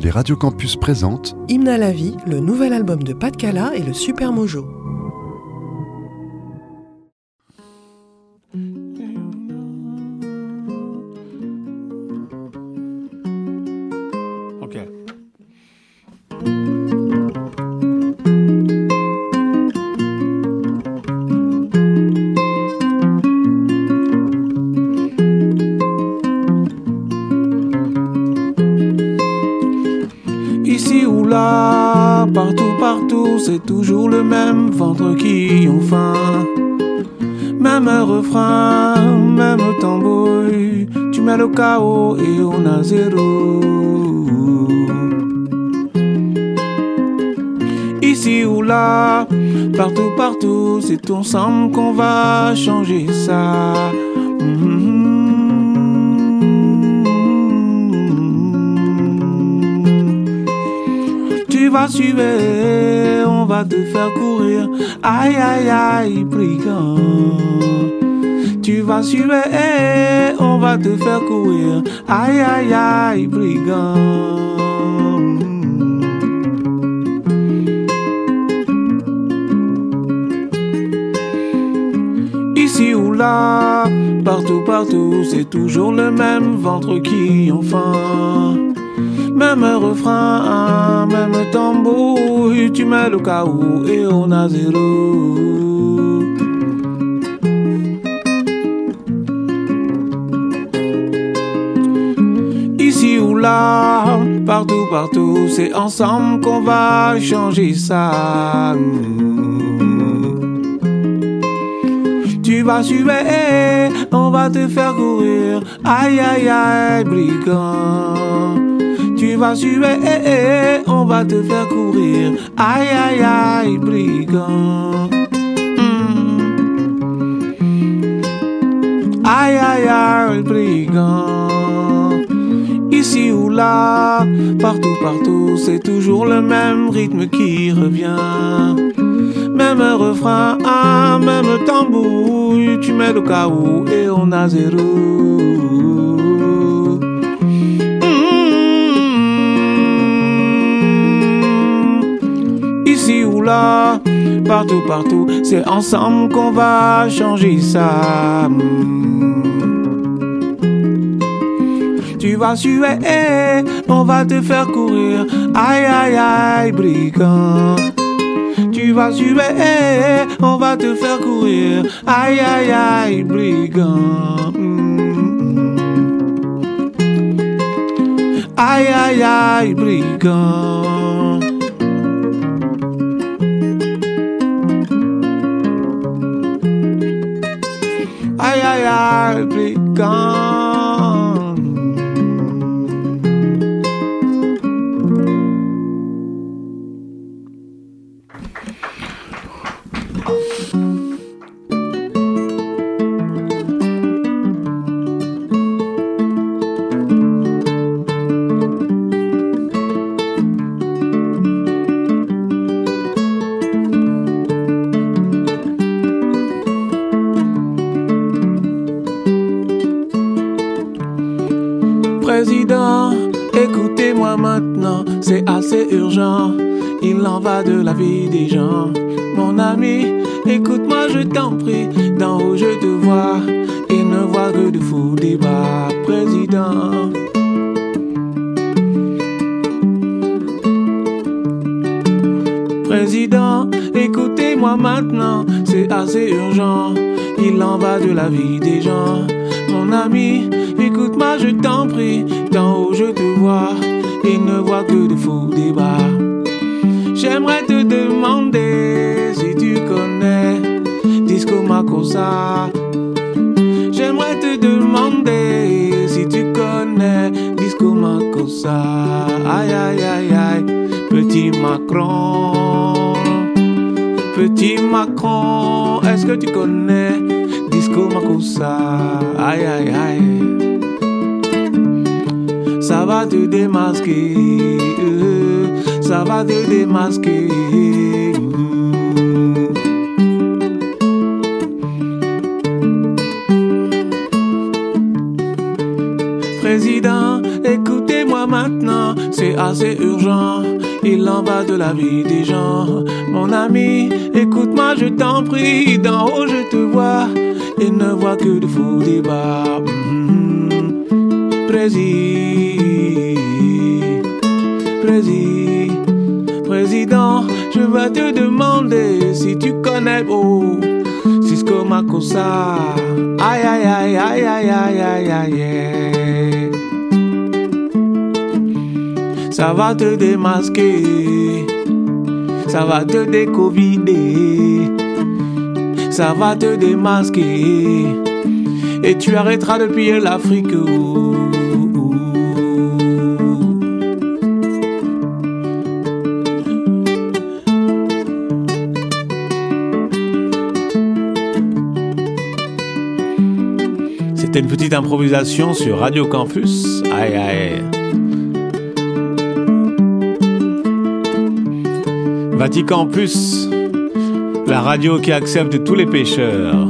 les radios campus présentent Hymne à la vie, le nouvel album de Pat Cala et le Super Mojo. Partout, c'est toujours le même ventre qui ont faim. Même refrain, même tambouille, tu mets le chaos et on a zéro. Ici ou là, partout, partout, c'est ensemble qu'on va changer ça. Tu vas suivre, on va te faire courir. Aïe, aïe, aïe, brigand. Tu vas suivre, on va te faire courir. Aïe, aïe, aïe, brigand. Ici ou là, partout, partout, c'est toujours le même ventre qui faim. Même refrain, même tambour, tu mets le chaos et on a zéro. Ici ou là, partout, partout, c'est ensemble qu'on va changer ça. Tu vas suivre, on va te faire courir. Aïe, aïe, aïe, brigand. Tu vas suivre, on va te faire courir. Aïe, aïe, aïe, brigand. Hmm. Aïe, aïe, aïe, brigand. Ici ou là, partout, partout, c'est toujours le même rythme qui revient. Même refrain, ah, même tambour, tu mets le chaos et on a zéro. Partout, partout, c'est ensemble qu'on va changer ça. Mm. Tu vas suivre, on va te faire courir. Aïe, aïe, aïe, brigand. Tu vas suivre, on va te faire courir. Aïe, aïe, aïe, brigand. Mm. Aïe, aïe, aïe, brigand. Aïe, aïe, aïe, brigand. C'est urgent. Il en va de la vie des gens. Mon ami, écoute-moi, je t'en prie. D'en haut, je te vois et ne vois que de fous débats. Président. Président, écoutez-moi maintenant, c'est assez urgent. Il en va de la vie des gens. Mon ami, écoute-moi, je t'en prie. D'en haut, je te vois et ne vois que de faux débats. J'aimerais te demander si tu connais Disco Makosa. J'aimerais te demander si tu connais Disco Makosa. Aïe, aïe, aïe, aïe, petit Macron. Petit Macron, est-ce que tu connais Disco Makosa? Aïe, aïe, aïe. Ça va te démasquer, euh, ça va te démasquer. Mm. Président, écoutez-moi maintenant, c'est assez urgent. Il en va de la vie des gens. Mon ami, écoute-moi, je t'en prie. D'en haut, je te vois et ne vois que de faux débats. Mm-hmm. Président, président, je vais te demander si tu connais oh, Cisco Makossa. Aïe aïe aïe aïe aïe aïe aïe aïe. Ça va te démasquer, ça va te décovider, ça va te démasquer et tu arrêteras de piller l'Afrique. Une petite improvisation sur Radio Campus. Aïe aïe. La radio qui accepte tous les pêcheurs.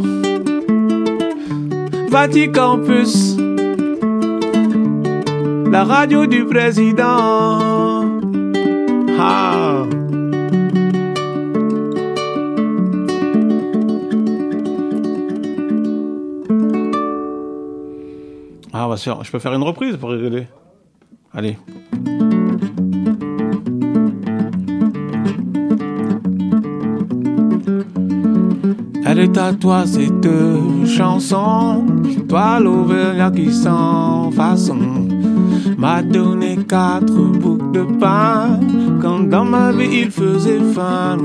Vatican Plus, la radio du président. Ah. Je peux faire une reprise pour rigoler. Allez. À toi cette chanson, toi l'Auvergnat qui sans façon. M'a donné quatre boucles de pain. Quand dans ma vie il faisait faim.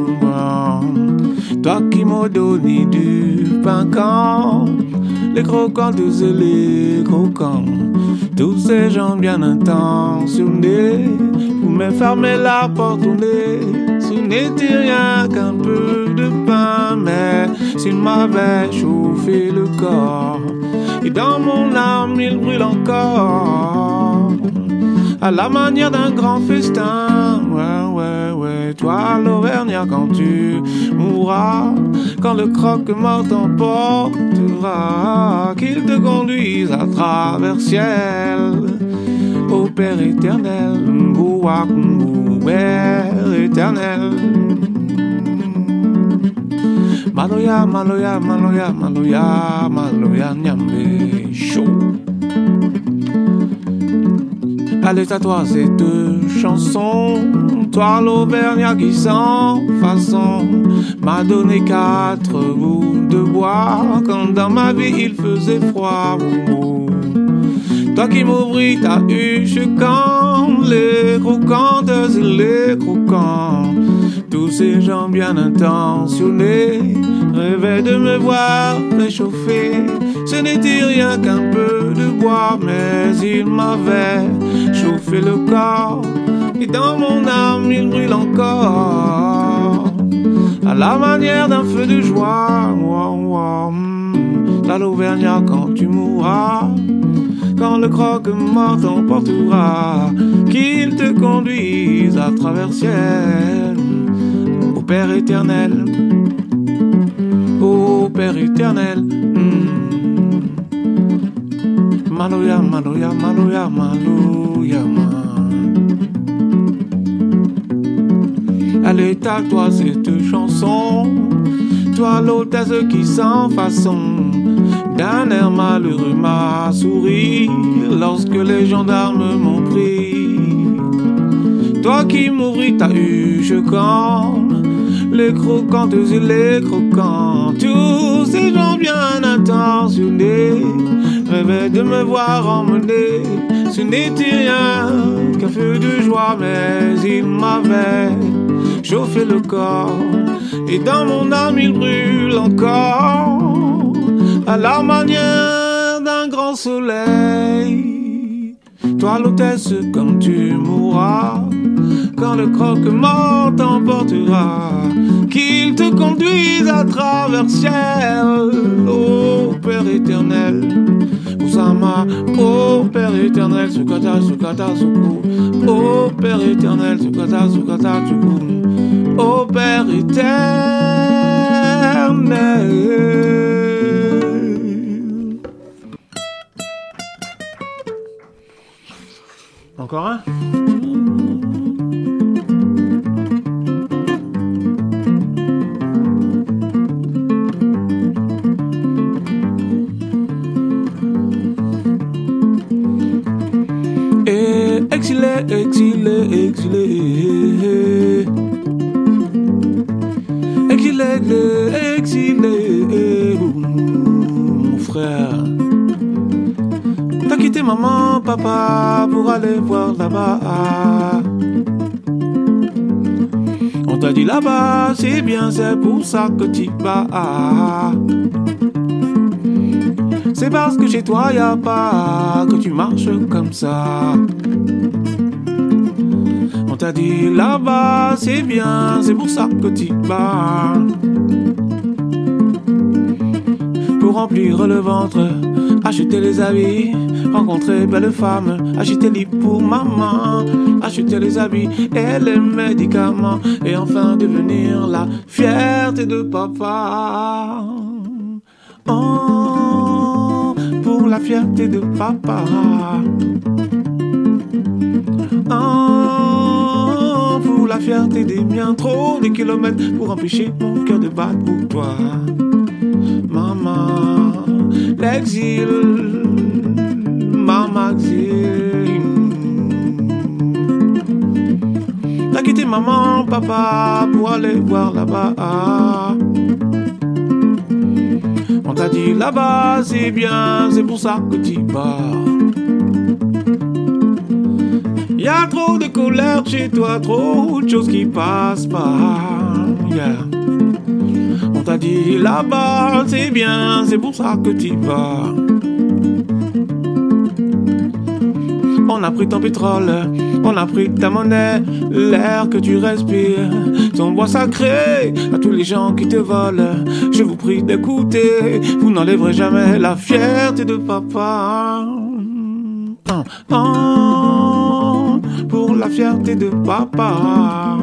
Toi qui m'as donné du pain quand les croquants, tous les croquants, tous ces gens bien intentionnés, vous me fermez la porte au nez. Ce n'était rien qu'un peu de pain, mais s'il m'avait chauffé le corps, et dans mon âme il brûle encore, à la manière d'un grand festin. Ouais, ouais, ouais, toi l'Auvergnat quand tu mourras, quand le croque-mort t'emportera, qu'il te conduise à travers ciel. Ô Père éternel, Mbouak, Père éternel. Maloya, maloya, maloya, maloya, maloya, nyambe, chaud. Allez à toi cette chanson, toi l'Auvergnat qui sans façon m'a donné quatre bouts de bois quand dans ma vie il faisait froid. Qui m'ouvris ta huche quand les croquantes et les croquants, tous ces gens bien intentionnés rêvaient de me voir réchauffer. Ce n'était rien qu'un peu de bois, mais il m'avait chauffé le corps. Et dans mon âme, il brûle encore. À la manière d'un feu de joie. Dans l'Auvergnat, quand tu mourras quand le croque-mort t'emportera, qu'il te conduise à travers ciel, au Père éternel, au Père éternel. Mm. Maloya, maloya, maloya, maloya, Allez, à toi cette chanson, toi l'hôtesse qui sans façon d'un air malheureux m'a souri lorsque les gendarmes m'ont pris. Toi qui m'ouvris ta huche quand les croquanteuses et les croquants, tous ces gens bien intentionnés rêvaient de me voir emmener. Ce n'était rien qu'un feu de joie, mais il m'avait chauffé le corps et dans mon âme il brûle encore la manière d'un grand soleil. Toi l'hôtesse comme tu mourras, quand le croque-mort t'emportera, qu'il te conduise à travers ciel, ô Père éternel. Oussama, ô Père éternel, Sukata, Sukata, Suku, ô Père éternel, Sukata, Sukata, Suku, ô Père éternel. encore un exilé, exilé, exilé. Pour aller voir là-bas. On t'a dit là-bas, c'est bien, c'est pour ça que tu vas. C'est parce que chez toi y a pas que tu marches comme ça. On t'a dit là-bas, c'est bien, c'est pour ça que tu vas. Pour remplir le ventre, acheter les habits, rencontrer belle femme, acheter les pour maman, acheter les habits et les médicaments, et enfin devenir la fierté de papa. Oh, pour la fierté de papa. Oh, pour la fierté des miens, trop de kilomètres pour empêcher mon cœur de battre pour toi. Maman, l'exil, maman, exil. T'as quitté maman, papa pour aller voir là-bas. On t'a dit là-bas, c'est bien, c'est pour ça que tu vas. Y a trop de colère chez toi, trop de choses qui passent pas. Yeah. On dit là-bas, c'est bien, c'est pour ça que tu vas. On a pris ton pétrole, on a pris ta monnaie, l'air que tu respires, ton bois sacré, à tous les gens qui te volent. Je vous prie d'écouter, vous n'enlèverez jamais la fierté de papa. Pour la fierté de papa.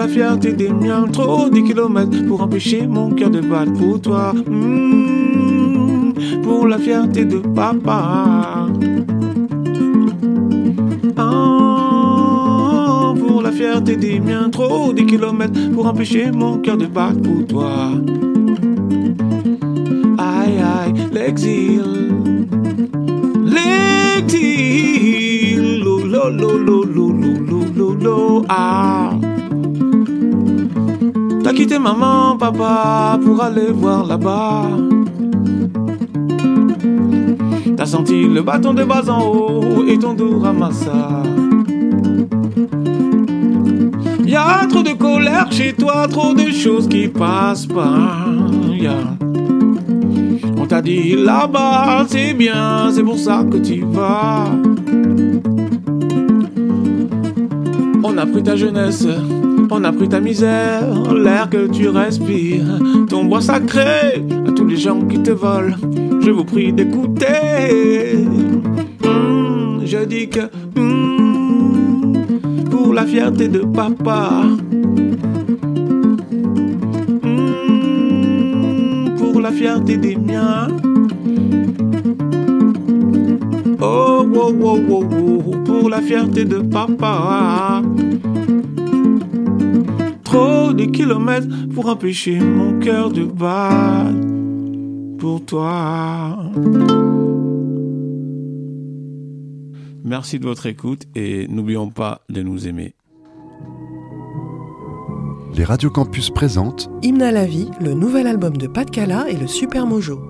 la fierté des miens. Trop des kilomètres pour empêcher mon cœur de battre pour toi. Hmm, pour la fierté de papa. Ah, pour la fierté des miens. Trop des kilomètres pour empêcher mon cœur de battre pour toi. Aïe aïe, l'exil. L'exil. Lo, lo, ah. T'as quitté maman, papa pour aller voir là-bas. T'as senti le bâton de bas en haut et ton dos ramassa. Y a trop de colère chez toi, trop de choses qui passent pas. On t'a dit là-bas, c'est bien, c'est pour ça que tu vas. On a pris ta jeunesse, on a pris ta misère, l'air que tu respires, ton bois sacré, à tous les gens qui te volent. Je vous prie d'écouter. Hmm, je dis que hmm, pour la fierté de papa. Hmm, pour la fierté des miens. Oh, oh, oh, oh, oh, pour la fierté de papa. Trop de kilomètres pour empêcher mon cœur de battre pour toi. Merci de votre écoute et n'oublions pas de nous aimer. Les radios campus présentent Hymne à la vie, le nouvel album de Pat Cala et le Super Mojo.